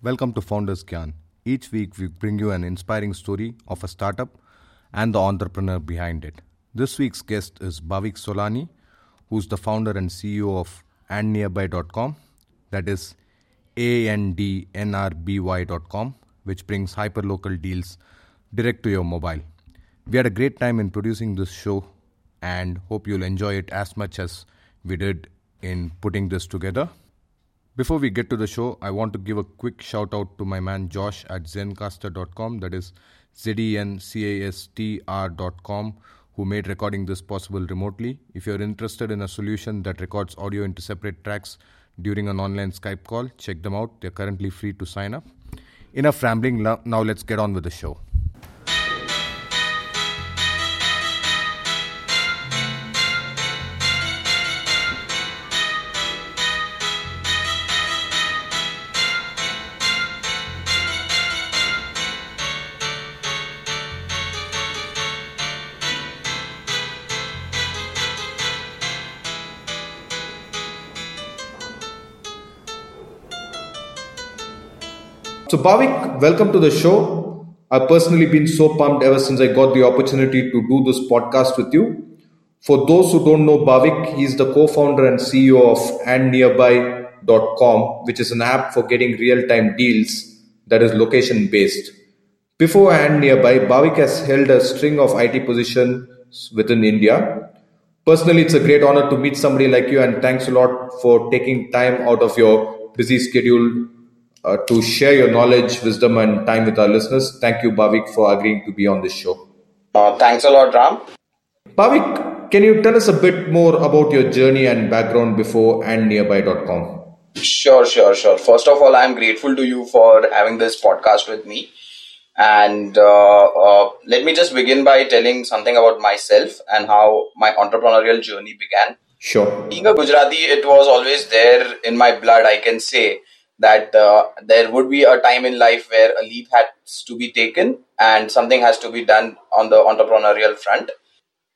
Welcome to Founders Gyan. Each week we bring you an inspiring story of a startup and the entrepreneur behind it. This week's guest is Bhavik Solani, who's the founder and CEO of andnearby.com, that is A-N-D-N-R-B-Y.com, which brings hyperlocal deals direct to your mobile. We had a great time in producing this show and hope you'll enjoy it as much as we did in putting this together. Before we get to the show, I want to give a quick shout out to my man Josh at zencastr.com, that is Z E N C A S T R.com, who made recording this possible remotely. If you're interested in a solution that records audio into separate tracks during an online Skype call, check them out. They're currently free to sign up. Enough rambling, now let's get on with the show. So, Bhavik, welcome to the show. I've personally been so pumped ever since I got the opportunity to do this podcast with you. For those who don't know Bhavik, he's the co founder and CEO of andnearby.com, which is an app for getting real time deals that is location based. Before and nearby, Bhavik has held a string of IT positions within India. Personally, it's a great honor to meet somebody like you, and thanks a lot for taking time out of your busy schedule uh, to share your knowledge, wisdom, and time with our listeners. Thank you, Bhavik, for agreeing to be on this show. Uh, thanks a lot, Ram. Bhavik, can you tell us a bit more about your journey and background before andnearby.com? Sure, sure, sure. First of all, I'm grateful to you for having this podcast with me. And uh, uh, let me just begin by telling something about myself and how my entrepreneurial journey began. Sure. Being a Gujarati, it was always there in my blood, I can say that uh, there would be a time in life where a leap has to be taken and something has to be done on the entrepreneurial front.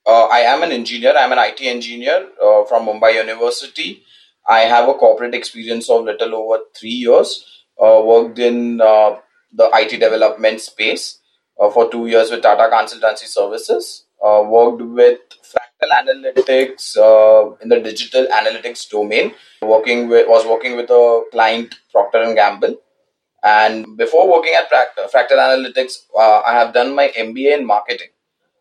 Uh, I am an engineer. I'm an IT engineer uh, from Mumbai University. I have a corporate experience of little over three years. Uh, worked in uh, the IT development space uh, for two years with Tata Consultancy Services. Worked with fractal analytics uh, in the digital analytics domain. Working with was working with a client Procter and Gamble, and before working at Fractal Analytics, uh, I have done my MBA in marketing.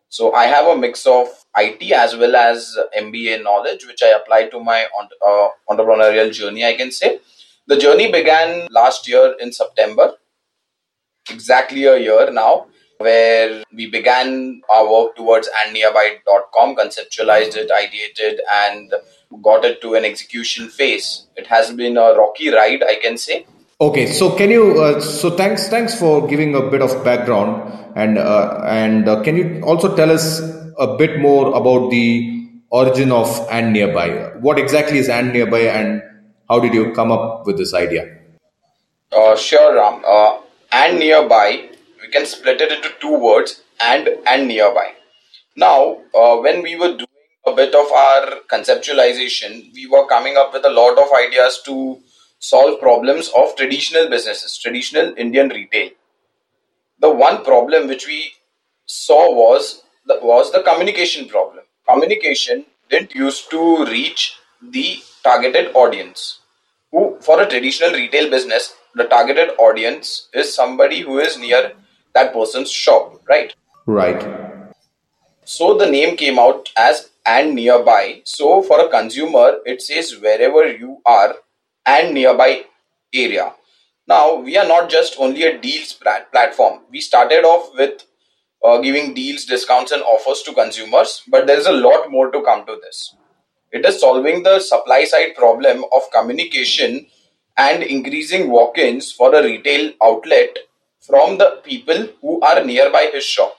So I have a mix of IT as well as MBA knowledge, which I apply to my uh, entrepreneurial journey. I can say the journey began last year in September, exactly a year now where we began our work towards andnearby.com, conceptualized it, ideated, and got it to an execution phase. It has been a rocky ride, I can say. Okay, so can you? Uh, so thanks, thanks for giving a bit of background, and uh, and uh, can you also tell us a bit more about the origin of and nearby? What exactly is and nearby, and how did you come up with this idea? Uh, sure, Ram. Uh, and nearby can split it into two words and and nearby. Now, uh, when we were doing a bit of our conceptualization, we were coming up with a lot of ideas to solve problems of traditional businesses, traditional Indian retail. The one problem which we saw was the, was the communication problem. Communication didn't used to reach the targeted audience. Who, for a traditional retail business, the targeted audience is somebody who is near that person's shop, right? Right. So the name came out as and nearby. So for a consumer, it says wherever you are and nearby area. Now we are not just only a deals platform. We started off with uh, giving deals, discounts, and offers to consumers, but there is a lot more to come to this. It is solving the supply side problem of communication and increasing walk ins for a retail outlet from the people who are nearby his shop.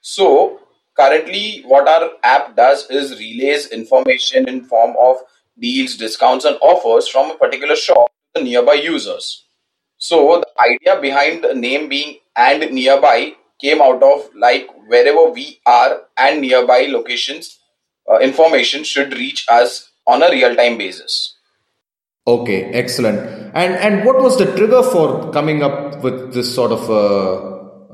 So currently what our app does is relays information in form of deals, discounts and offers from a particular shop to the nearby users. So the idea behind the name being and nearby came out of like wherever we are and nearby locations uh, information should reach us on a real time basis. Okay, excellent. And and what was the trigger for coming up with this sort of uh,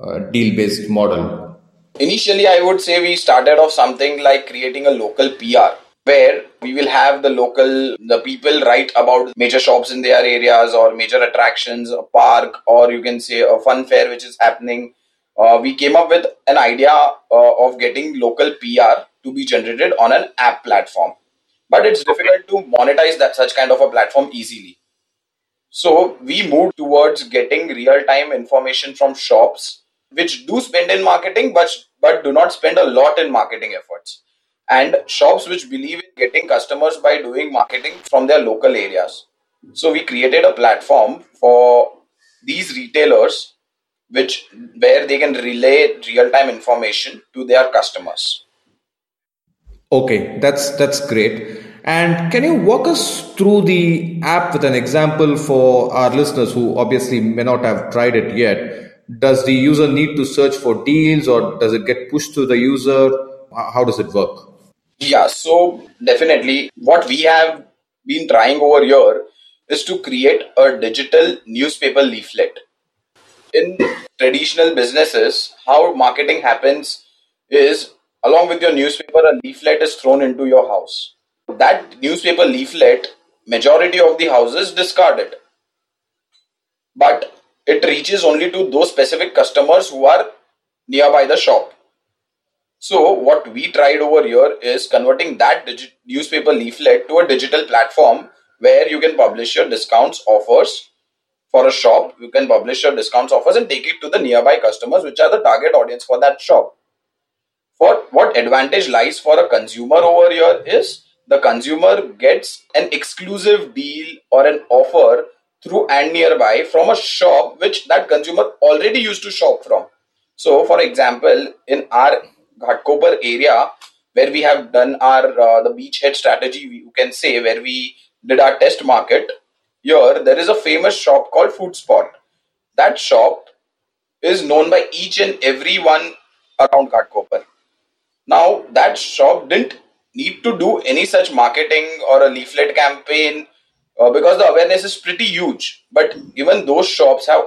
uh, deal-based model? Initially, I would say we started off something like creating a local PR where we will have the local the people write about major shops in their areas or major attractions a park or you can say a fun fair which is happening uh, we came up with an idea uh, of getting local pr to be generated on an app platform but it's difficult to monetize that such kind of a platform easily so we moved towards getting real time information from shops which do spend in marketing but but do not spend a lot in marketing efforts and shops which believe in getting customers by doing marketing from their local areas. So we created a platform for these retailers which where they can relay real-time information to their customers. Okay, that's that's great. And can you walk us through the app with an example for our listeners who obviously may not have tried it yet? Does the user need to search for deals or does it get pushed to the user? How does it work? Yeah, so definitely what we have been trying over here is to create a digital newspaper leaflet. In traditional businesses, how marketing happens is along with your newspaper, a leaflet is thrown into your house. That newspaper leaflet, majority of the houses discard it. But it reaches only to those specific customers who are nearby the shop. So what we tried over here is converting that digi- newspaper leaflet to a digital platform where you can publish your discounts offers for a shop. You can publish your discounts offers and take it to the nearby customers, which are the target audience for that shop. For what advantage lies for a consumer over here is the consumer gets an exclusive deal or an offer through and nearby from a shop which that consumer already used to shop from. So, for example, in our Ghatkopar area where we have done our uh, the beachhead strategy, you can say, where we did our test market. Here, there is a famous shop called Food Spot. That shop is known by each and every one around Ghatkopar. Now, that shop didn't need to do any such marketing or a leaflet campaign uh, because the awareness is pretty huge. But even those shops have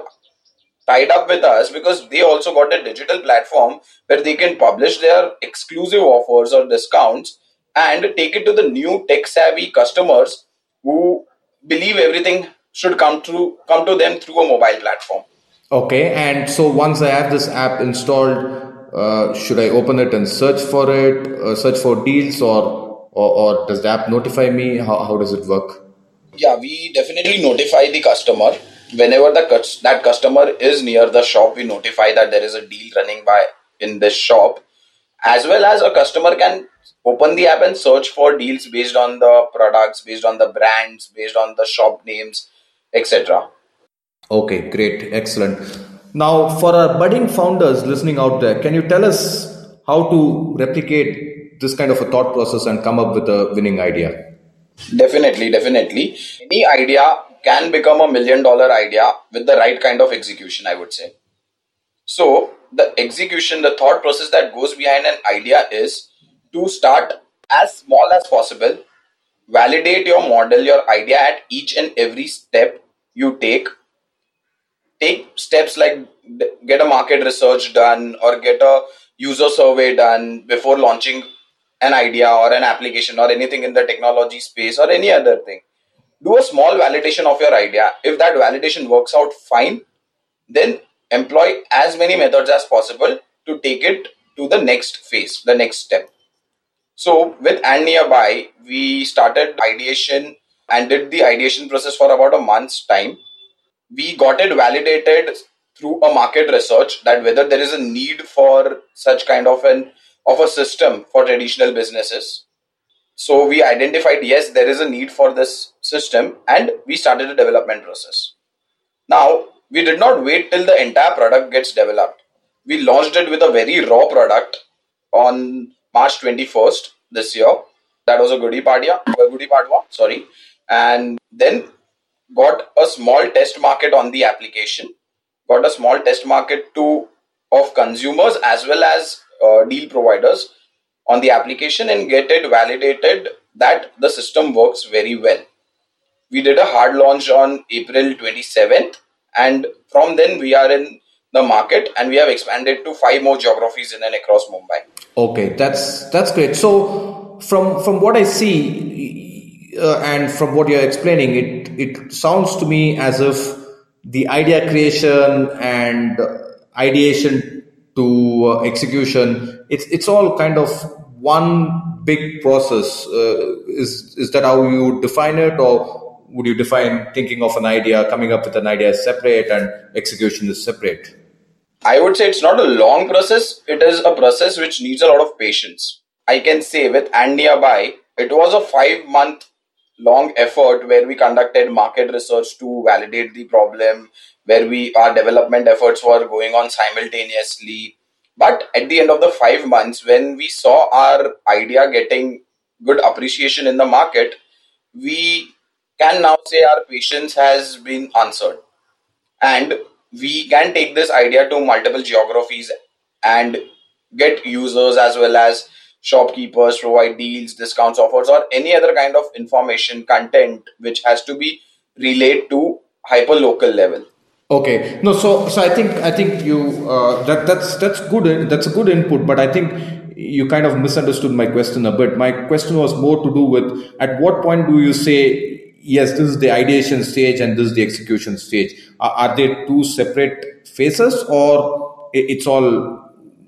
tied up with us because they also got a digital platform where they can publish their exclusive offers or discounts and take it to the new tech savvy customers who believe everything should come through come to them through a mobile platform okay and so once i have this app installed uh, should i open it and search for it uh, search for deals or, or or does the app notify me? How, how does it work? Yeah we definitely notify the customer. Whenever the that customer is near the shop we notify that there is a deal running by in this shop. As well as a customer can open the app and search for deals based on the products based on the brands based on the shop names etc okay great. Excellent now for our budding founders listening out there can you tell us how to replicate this kind of a thought process and come up with a winning idea definitely definitely any idea can become a million dollar idea with the right kind of execution, I would say. So, the execution, the thought process that goes behind an idea is to start as small as possible, validate your model, your idea at each and every step you take. Take steps like get a market research done or get a user survey done before launching an idea or an application or anything in the technology space or any other thing do a small validation of your idea. If that validation works out fine, then employ as many methods as possible to take it to the next phase, the next step. So with and nearby, we started ideation and did the ideation process for about a month's time. We got it validated through a market research that whether there is a need for such kind of an of a system for traditional businesses so we identified, yes, there is a need for this system and we started the development process. Now, we did not wait till the entire product gets developed. We launched it with a very raw product on March 21st this year. That was a Gudi Padwa, Gudi Padwa, sorry. And then got a small test market on the application, got a small test market to of consumers as well as uh, deal providers on the application and get it validated that the system works very well. we did a hard launch on April 27th, and from then we are in the market and we have expanded to five more geographies in and across Mumbai. Okay, that's that's great. So from from what I see uh, and from what you're explaining, it it sounds to me as if the idea creation and ideation to uh, execution, it's it's all kind of one big process. Uh, is is that how you define it, or would you define thinking of an idea, coming up with an idea separate, and execution is separate? I would say it's not a long process. It is a process which needs a lot of patience. I can say with And Nearby, it was a five month long effort where we conducted market research to validate the problem, where we our development efforts were going on simultaneously. But at the end of the five months, when we saw our idea getting good appreciation in the market, we can now say our patience has been answered. And we can take this idea to multiple geographies and get users as well as shopkeepers provide deals discounts offers or any other kind of information content which has to be relayed to hyper local level. Okay. No so so i think i think you uh, that that's that's good that's a good input but i think you kind of misunderstood my question a bit. My question was more to do with at what point do you say yes, this is the ideation stage and this is the execution stage. Are, are they two separate phases or it's all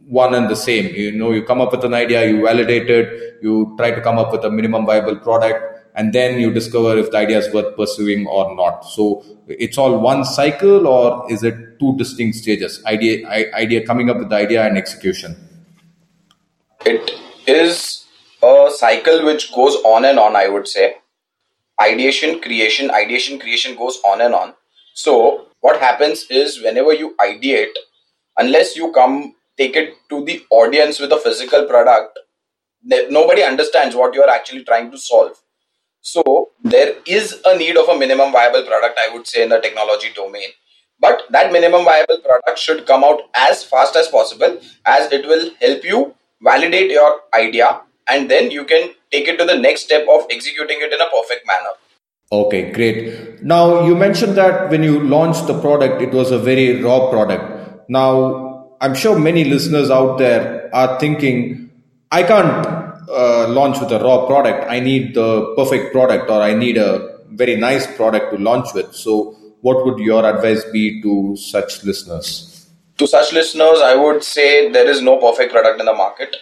one and the same? You know, you come up with an idea, you validate it, you try to come up with a minimum viable product, and then you discover if the idea is worth pursuing or not. So it's all one cycle or is it two distinct stages? Idea, idea coming up with the idea and execution. It is a cycle which goes on and on, I would say ideation creation ideation creation goes on and on so what happens is whenever you ideate unless you come take it to the audience with a physical product nobody understands what you are actually trying to solve so there is a need of a minimum viable product i would say in the technology domain but that minimum viable product should come out as fast as possible as it will help you validate your idea and then you can take it to the next step of executing it in a perfect manner. Okay, great. Now, you mentioned that when you launched the product, it was a very raw product. Now, I'm sure many listeners out there are thinking, I can't uh, launch with a raw product. I need the perfect product or I need a very nice product to launch with. So, what would your advice be to such listeners? To such listeners, I would say there is no perfect product in the market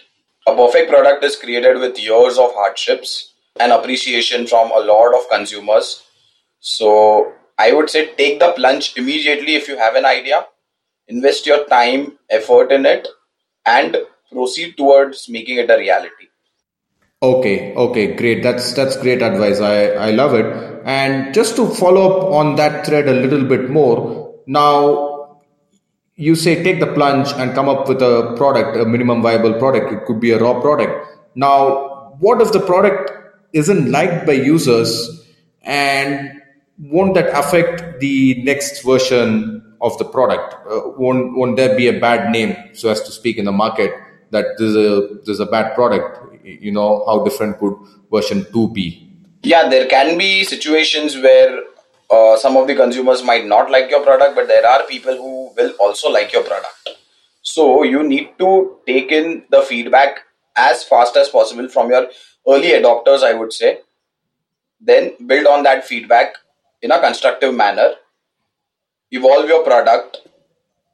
a perfect product is created with years of hardships and appreciation from a lot of consumers. So I would say take the plunge immediately if you have an idea, invest your time, effort in it, and proceed towards making it a reality. Okay, okay, great. That's that's great advice. I, I love it. And just to follow up on that thread a little bit more, now you say take the plunge and come up with a product, a minimum viable product. It could be a raw product. Now, what if the product isn't liked by users and won't that affect the next version of the product? Uh, won't, won't there be a bad name, so as to speak, in the market that there's a, there's a bad product? You know, how different could version 2 be? Yeah, there can be situations where uh, some of the consumers might not like your product, but there are people who will also like your product. So you need to take in the feedback as fast as possible from your early adopters, I would say. Then build on that feedback in a constructive manner, evolve your product,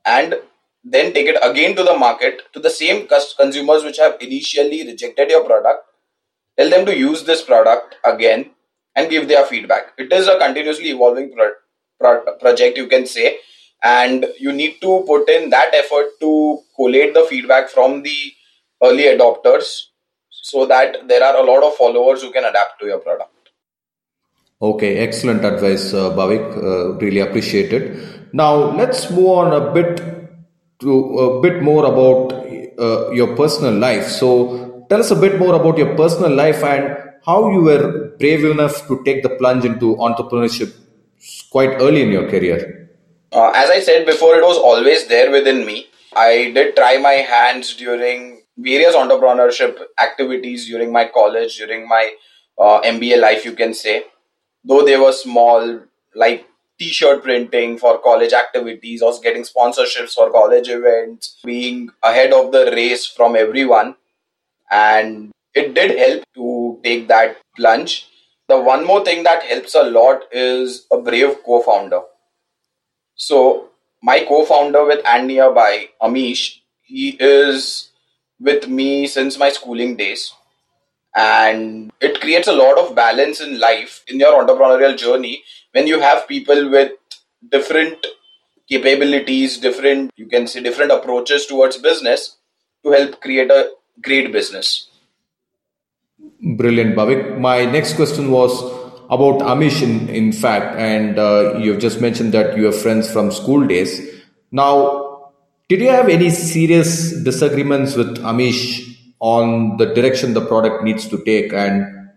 and then take it again to the market to the same consumers which have initially rejected your product. Tell them to use this product again and give their feedback. It is a continuously evolving pro- pro- project, you can say, and you need to put in that effort to collate the feedback from the early adopters so that there are a lot of followers who can adapt to your product. Okay, excellent advice, uh, Bhavik. Uh, really appreciate it. Now let's move on a bit to a bit more about uh, your personal life. So tell us a bit more about your personal life and how you were brave enough to take the plunge into entrepreneurship quite early in your career. Uh, as I said before, it was always there within me. I did try my hands during various entrepreneurship activities during my college, during my uh, MBA life, you can say. Though they were small, like t-shirt printing for college activities or getting sponsorships for college events, being ahead of the race from everyone. And it did help to take that plunge. The one more thing that helps a lot is a brave co-founder. So my co-founder with and nearby, Amish, he is with me since my schooling days and it creates a lot of balance in life in your entrepreneurial journey when you have people with different capabilities different you can say different approaches towards business to help create a great business. Brilliant bhavik. My next question was about amish in, in fact and uh, you've just mentioned that you have friends from school days. Now did you have any serious disagreements with amish on the direction the product needs to take and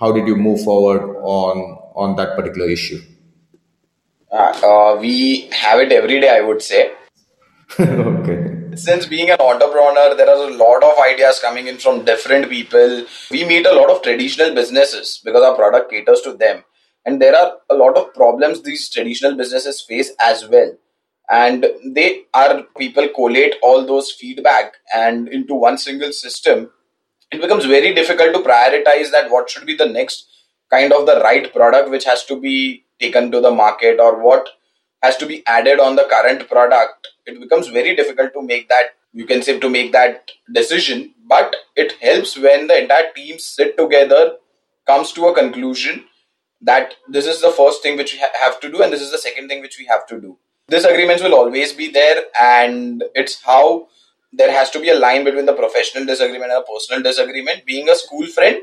how did you move forward on on that particular issue? Uh, uh, we have it every day i would say. Okay. Since being an entrepreneur there are a lot of ideas coming in from different people. We meet a lot of traditional businesses because our product caters to them. And there are a lot of problems these traditional businesses face as well and they are people collate all those feedback and into one single system. It becomes very difficult to prioritize that what should be the next kind of the right product which has to be taken to the market or what has to be added on the current product. It becomes very difficult to make that you can say to make that decision. But it helps when the entire team sit together comes to a conclusion that this is the first thing which we ha- have to do and this is the second thing which we have to do disagreements will always be there and it's how there has to be a line between the professional disagreement and a personal disagreement. Being a school friend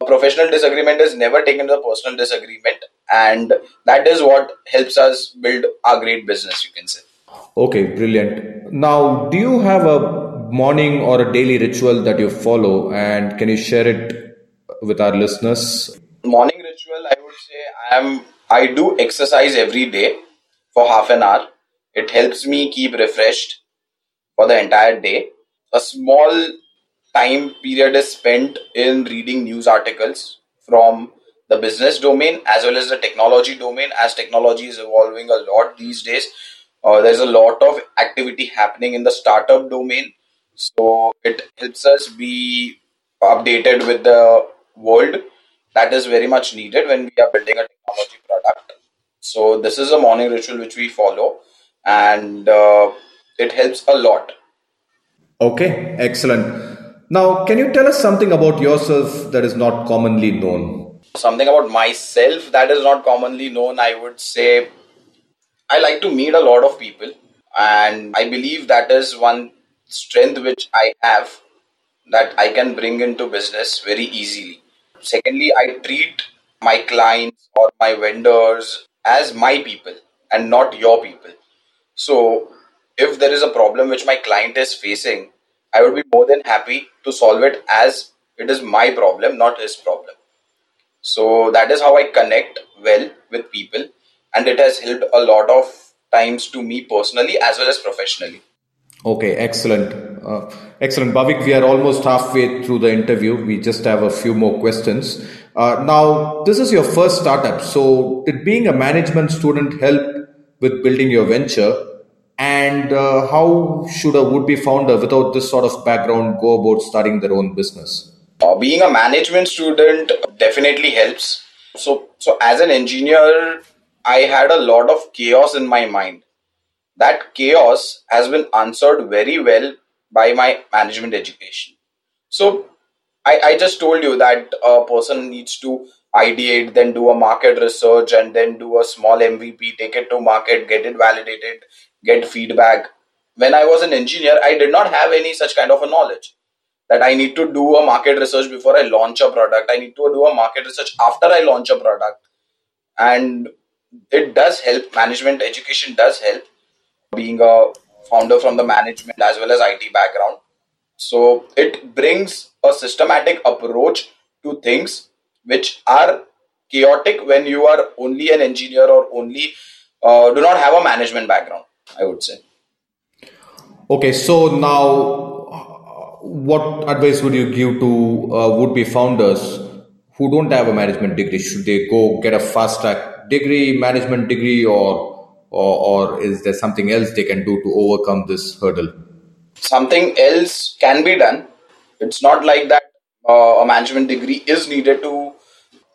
a professional disagreement is never taken to a personal disagreement and that is what helps us build our great business you can say. Okay brilliant. Now do you have a morning or a daily ritual that you follow and can you share it with our listeners? Morning ritual i would say i am i do exercise every day for half an hour. It helps me keep refreshed for the entire day. A small time period is spent in reading news articles from the business domain as well as the technology domain as technology is evolving a lot these days. Uh, there's a lot of activity happening in the startup domain. So it helps us be updated with the world. That is very much needed when we are building a technology product. So this is a morning ritual which we follow, and uh, it helps a lot. Okay, excellent. Now, can you tell us something about yourself that is not commonly known? Something about myself that is not commonly known, I would say I like to meet a lot of people, and I believe that is one strength which I have that I can bring into business very easily. Secondly, I treat my clients or my vendors as my people and not your people. So, if there is a problem which my client is facing, I would be more than happy to solve it as it is my problem, not his problem. So, that is how I connect well with people, and it has helped a lot of times to me personally as well as professionally. Okay, excellent. Uh, excellent. Bhavik, we are almost halfway through the interview. We just have a few more questions. Uh, now, this is your first startup. So, did being a management student help with building your venture? And uh, how should a would be founder without this sort of background go about starting their own business? Uh, being a management student definitely helps. So, so as an engineer, I had a lot of chaos in my mind that chaos has been answered very well by my management education. So I, I just told you that a person needs to ideate, then do a market research, and then do a small MVP, take it to market, get it validated, get feedback. When I was an engineer, I did not have any such kind of a knowledge that I need to do a market research before I launch a product. I need to do a market research after I launch a product. And it does help. Management education does help being a founder from the management as well as IT background. So it brings a systematic approach to things which are chaotic when you are only an engineer or only uh, do not have a management background, I would say. Okay, so now what advice would you give to uh, would be founders who don't have a management degree? Should they go get a fast track degree, management degree, or, or, or is there something else they can do to overcome this hurdle? Something else can be done. It's not like that uh, a management degree is needed to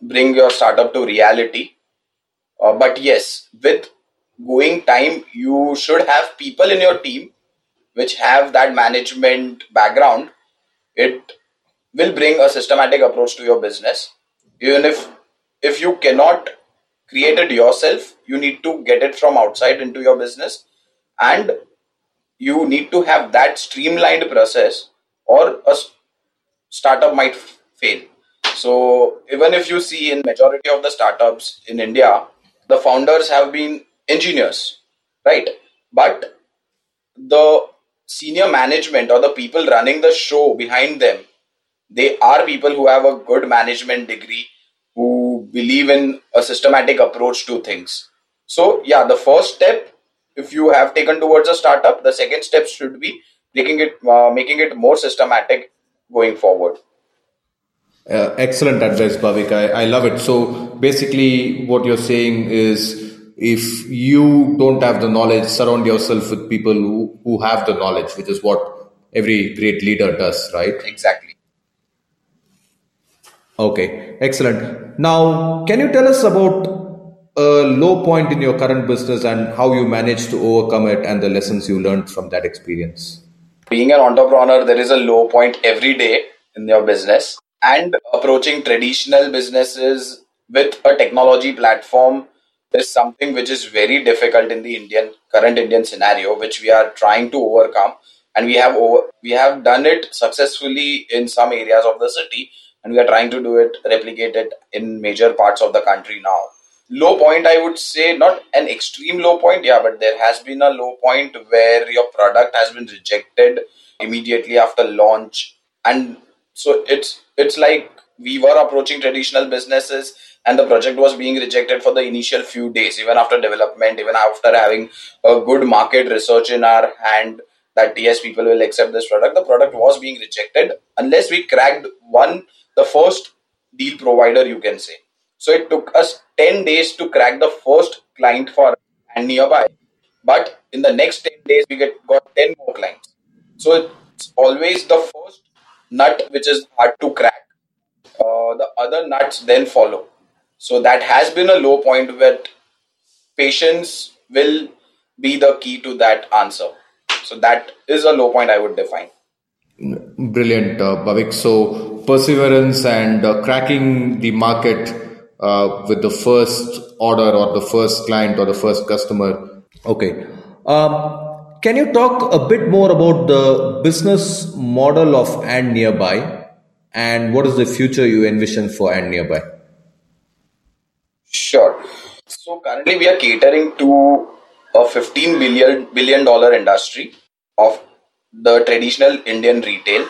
bring your startup to reality. Uh, but yes, with going time, you should have people in your team which have that management background. It will bring a systematic approach to your business. Even if if you cannot create it yourself, you need to get it from outside into your business, and you need to have that streamlined process, or a startup might fail. So even if you see in majority of the startups in India, the founders have been engineers, right? But the senior management or the people running the show behind them, they are people who have a good management degree, who believe in a systematic approach to things. So yeah, the first step, if you have taken towards a startup, the second step should be making it uh, making it more systematic going forward. Uh, excellent advice, Bhavik. I, I love it. So basically, what you're saying is if you don't have the knowledge, surround yourself with people who, who have the knowledge, which is what every great leader does, right? Exactly. Okay, excellent. Now, can you tell us about a low point in your current business and how you managed to overcome it and the lessons you learned from that experience? Being an entrepreneur, there is a low point every day in your business and approaching traditional businesses with a technology platform is something which is very difficult in the Indian current Indian scenario, which we are trying to overcome, and we have over, we have done it successfully in some areas of the city, and we are trying to do it replicate it in major parts of the country now. Low point, I would say, not an extreme low point, yeah, but there has been a low point where your product has been rejected immediately after launch, and so it's it's like we were approaching traditional businesses and the project was being rejected for the initial few days even after development even after having a good market research in our hand that yes people will accept this product. The product was being rejected unless we cracked one the first deal provider you can say. So it took us 10 days to crack the first client for and nearby. But in the next 10 days we get got 10 more clients. So it's always the first nut which is hard to crack uh, the other nuts then follow so that has been a low point where patience will be the key to that answer. So that is a low point I would define. Brilliant, uh, Bhavik. So perseverance and uh, cracking the market uh, with the first order or the first client or the first customer. Okay. Um, can you talk a bit more about the business model of and nearby and what is the future you envision for and nearby? Sure. So currently we are catering to a 15 billion billion dollar industry of the traditional Indian retail.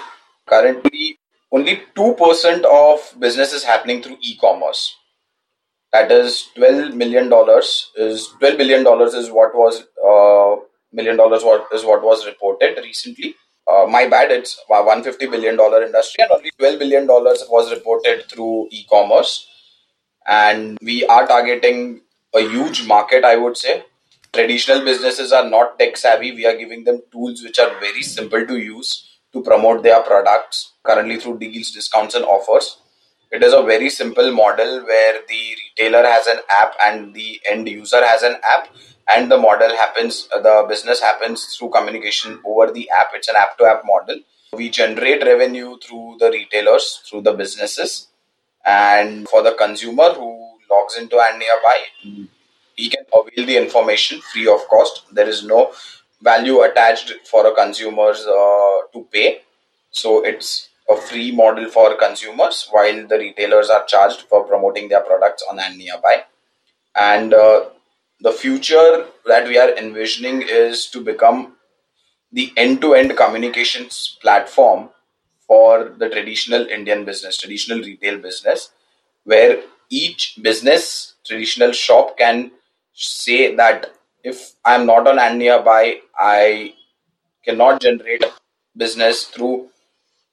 Currently, only 2% of business is happening through e-commerce. That is 12 million dollars is 12 billion dollars is what was uh, million dollars is what was reported recently. Uh, my bad, it's 150 billion dollar industry and only 12 billion dollars was reported through e-commerce and we are targeting a huge market, I would say. Traditional businesses are not tech savvy. We are giving them tools which are very simple to use to promote their products currently through deals, discounts, and offers. It is a very simple model where the retailer has an app and the end user has an app, and the model happens, the business happens through communication over the app. It's an app to app model. We generate revenue through the retailers, through the businesses, and for the consumer who logs into and nearby, he can avail the information free of cost. There is no value attached for a consumers uh, to pay. So it's a free model for consumers while the retailers are charged for promoting their products on and nearby. And uh, the future that we are envisioning is to become the end-to-end communications platform for the traditional Indian business, traditional retail business, where each business, traditional shop can say that if I'm not on and nearby, I cannot generate business through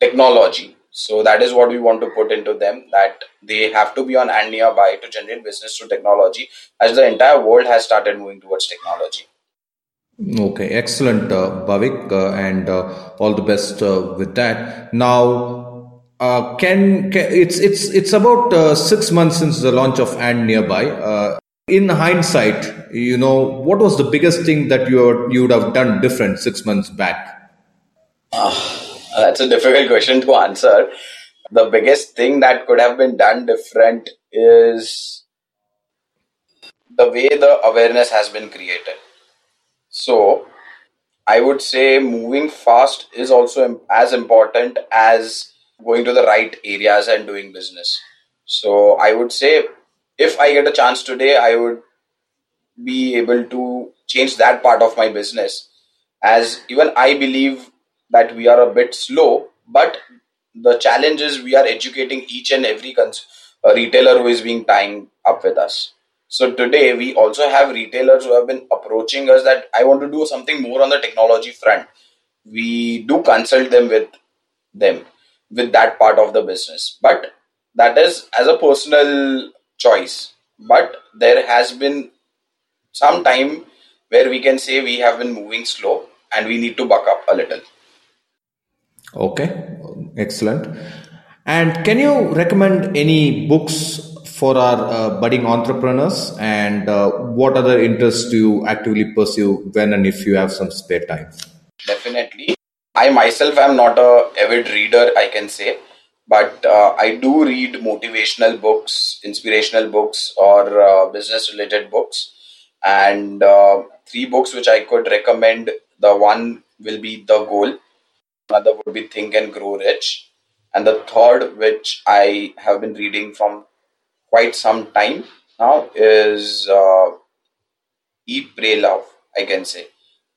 technology. So that is what we want to put into them that they have to be on and nearby to generate business through technology as the entire world has started moving towards technology. Okay, excellent, uh, Bhavik, uh, and uh, all the best uh, with that. Now, uh, can, can, it's it's it's about uh, six months since the launch of and nearby. Uh, in hindsight, you know, what was the biggest thing that you you would have done different six months back? that's a difficult question to answer. The biggest thing that could have been done different is the way the awareness has been created so I would say moving fast is also as important as going to the right areas and doing business. So I would say if I get a chance today, I would be able to change that part of my business as even I believe that we are a bit slow, but the challenge is we are educating each and every cons- uh, retailer who is being tying up with us. So today we also have retailers who have been approaching us that I want to do something more on the technology front. We do consult them with them with that part of the business. But that is as a personal choice. But there has been some time where we can say we have been moving slow and we need to buck up a little. Okay, excellent. And can you recommend any books for our uh, budding entrepreneurs? And uh, what other interests do you actively pursue when and if you have some spare time? Definitely. I myself am not a avid reader i can say. But uh, i do read motivational books inspirational books or uh, business related books. And uh, three books which i could recommend the one will be the goal another would be think and grow rich and the third which i have been reading from quite some time now is uh, Eat, Pray, Love, I can say.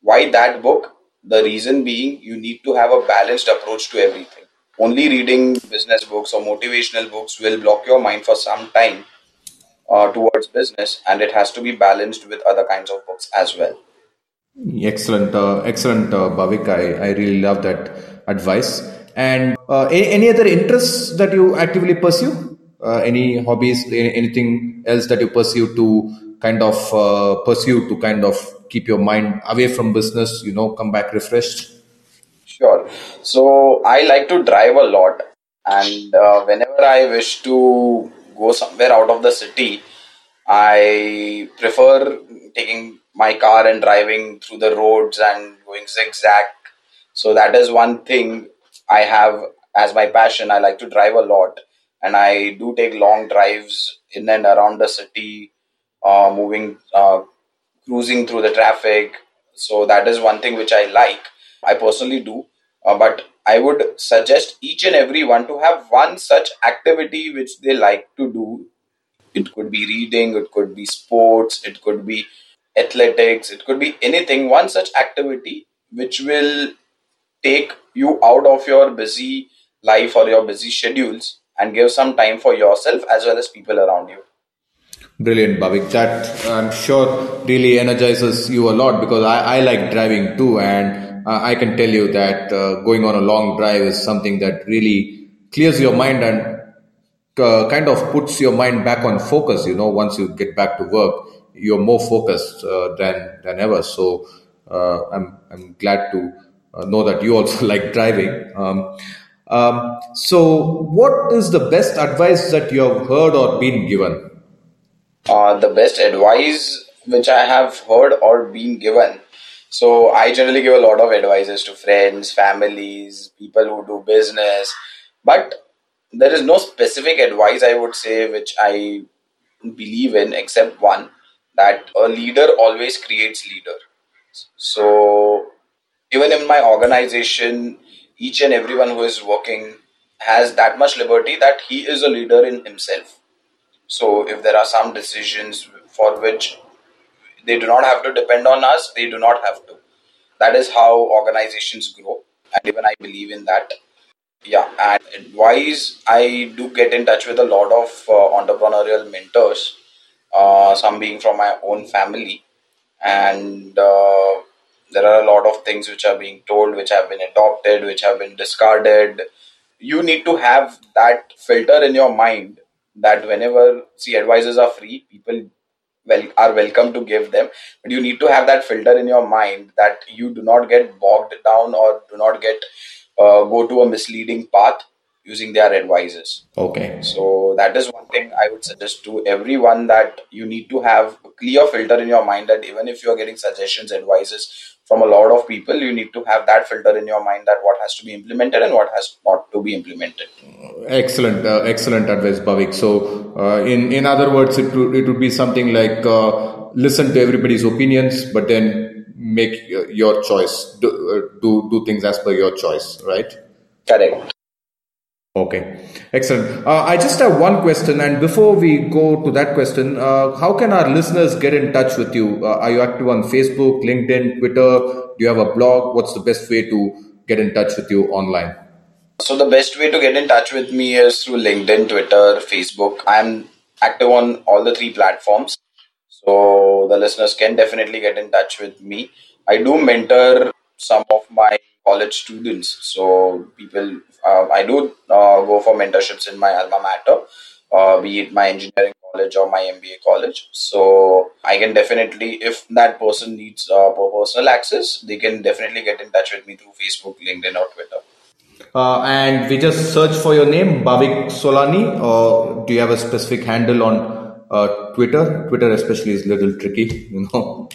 Why that book? The reason being you need to have a balanced approach to everything. Only reading business books or motivational books will block your mind for some time uh, towards business, and it has to be balanced with other kinds of books as well. Excellent, uh, excellent, uh, Bhavik. I, I really love that advice. And uh, any, any other interests that you actively pursue? uh, any hobbies anything else that you pursue to kind of uh, pursue to kind of keep your mind away from business you know come back refreshed sure so i like to drive a lot and uh, whenever i wish to go somewhere out of the city i prefer taking my car and driving through the roads and going zigzag so that is one thing i have as my passion i like to drive a lot and I do take long drives in and around the city, uh, moving, uh, cruising through the traffic. So that is one thing which I like. I personally do, uh, but I would suggest each and every one to have one such activity which they like to do. It could be reading, it could be sports, it could be athletics, it could be anything. One such activity which will take you out of your busy life or your busy schedules and give some time for yourself as well as people around you. Brilliant, Bhavik. That I'm sure really energizes you a lot because I, I like driving too, and uh, I can tell you that uh, going on a long drive is something that really clears your mind and uh, kind of puts your mind back on focus. You know, once you get back to work, you're more focused uh, than than ever. So uh, I'm I'm glad to uh, know that you also like driving. Um, um, so, what is the best advice that you have heard or been given? Uh, the best advice which I have heard or been given. So, I generally give a lot of advices to friends, families, people who do business, but there is no specific advice I would say which I believe in except one that a leader always creates leader. So, even in my organization, each and everyone who is working has that much liberty that he is a leader in himself. So if there are some decisions for which they do not have to depend on us, they do not have to. That is how organizations grow, and even I believe in that. Yeah, and advice I do get in touch with a lot of uh, entrepreneurial mentors, uh, some being from my own family, and uh, there are a lot of things which are being told which have been adopted which have been discarded. You need to have that filter in your mind that whenever see advices are free, people well are welcome to give them, but you need to have that filter in your mind that you do not get bogged down or do not get uh, go to a misleading path using their advices. Okay. So that is one thing I would suggest to everyone that you need to have a clear filter in your mind that even if you are getting suggestions, advices from a lot of people, you need to have that filter in your mind that what has to be implemented and what has not to be implemented. Excellent, uh, excellent advice, Bhavik. So, uh, in in other words, it would, it would be something like uh, listen to everybody's opinions, but then make your choice. Do, uh, do do things as per your choice, right? Correct. Okay, excellent. Uh, I just have one question, and before we go to that question, uh, how can our listeners get in touch with you? Uh, are you active on Facebook, LinkedIn, Twitter? Do you have a blog? What's the best way to get in touch with you online? So the best way to get in touch with me is through LinkedIn, Twitter, Facebook. I'm active on all the three platforms, so the listeners can definitely get in touch with me. I do mentor some of my college students. So people, uh, I do uh, go for mentorships in my alma mater, uh, be it my engineering college or my MBA college. So I can definitely, if that person needs uh, personal access, they can definitely get in touch with me through Facebook, LinkedIn, or Twitter. Uh, and we just search for your name, Bhavik Solani, or do you have a specific handle on uh, Twitter? Twitter, especially, is a little tricky, you know.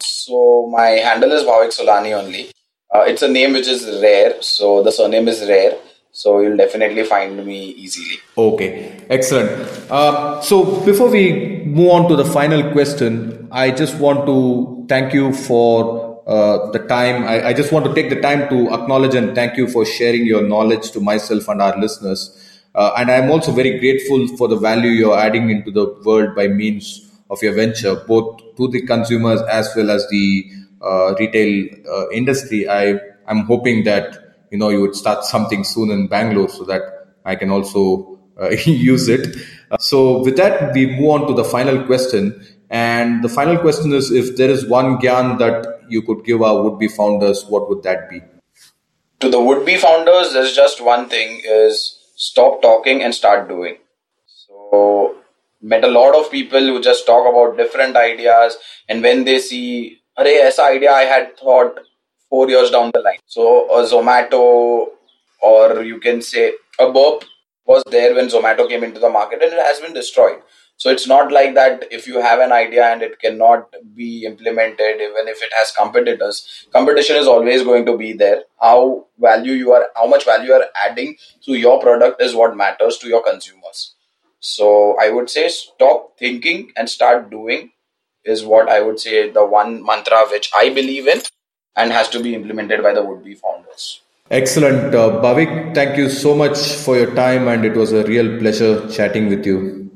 So my handle is Bhavik Solani only. Uh, it's a name which is rare, so the surname is rare. So you'll definitely find me easily. Okay, excellent. Uh, so before we move on to the final question, I just want to thank you for uh, the time. I, I, just want to take the time to acknowledge and thank you for sharing your knowledge to myself and our listeners. Uh, and I'm also very grateful for the value you're adding into the world by means of your venture, both to the consumers as well as the retail uh, industry, I I'm hoping that you know you would start something soon in Bangalore so that I can also uh, use it. so with that, we move on to the final question, and the final question is: if there is one gyan that you could give our would-be founders, what would that be? To the would-be founders, there's just one thing: is stop talking and start doing. So met a lot of people who just talk about different ideas and when they see अरे ऐसा idea I had thought four years down the line. So a Zomato or you can say a Burrp was there when Zomato came into the market and it has been destroyed. So it's not like that if you have an idea and it cannot be implemented, even if it has competitors, competition is always going to be there. How value you are how much value you are adding to your product is what matters to your consumers. So I would say stop thinking and start doing is what I would say the one mantra which I believe in and has to be implemented by the would be founders. Excellent. Uh, Bhavik, thank you so much for your time and it was a real pleasure chatting with you.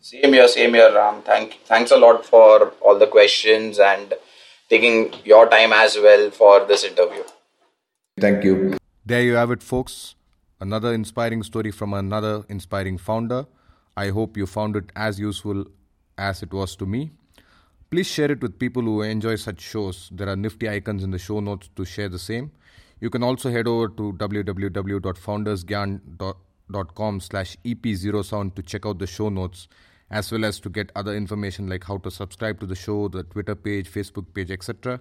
Same here, same here, Ram. Thank, thanks a lot for all the questions and taking your time as well for this interview. Thank you. There you have it, folks. Another inspiring story from another inspiring founder. I hope you found it as useful as it was to me. Please share it with people who enjoy such shows. There are nifty icons in the show notes to share the same. You can also head over to www.foundersgyan.com slash ep0sound to check out the show notes as well as to get other information like how to subscribe to the show, the Twitter page, Facebook page, etc.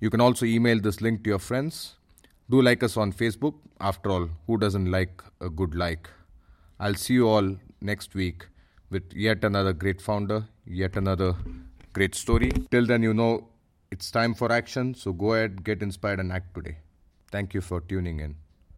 You can also email this link to your friends. Do like us on Facebook. After all, who doesn't like a good like? I'll see you all next week with yet another great founder, yet another Great story. Till then, you know it's time for action. So go ahead, get inspired, and act today. Thank you for tuning in.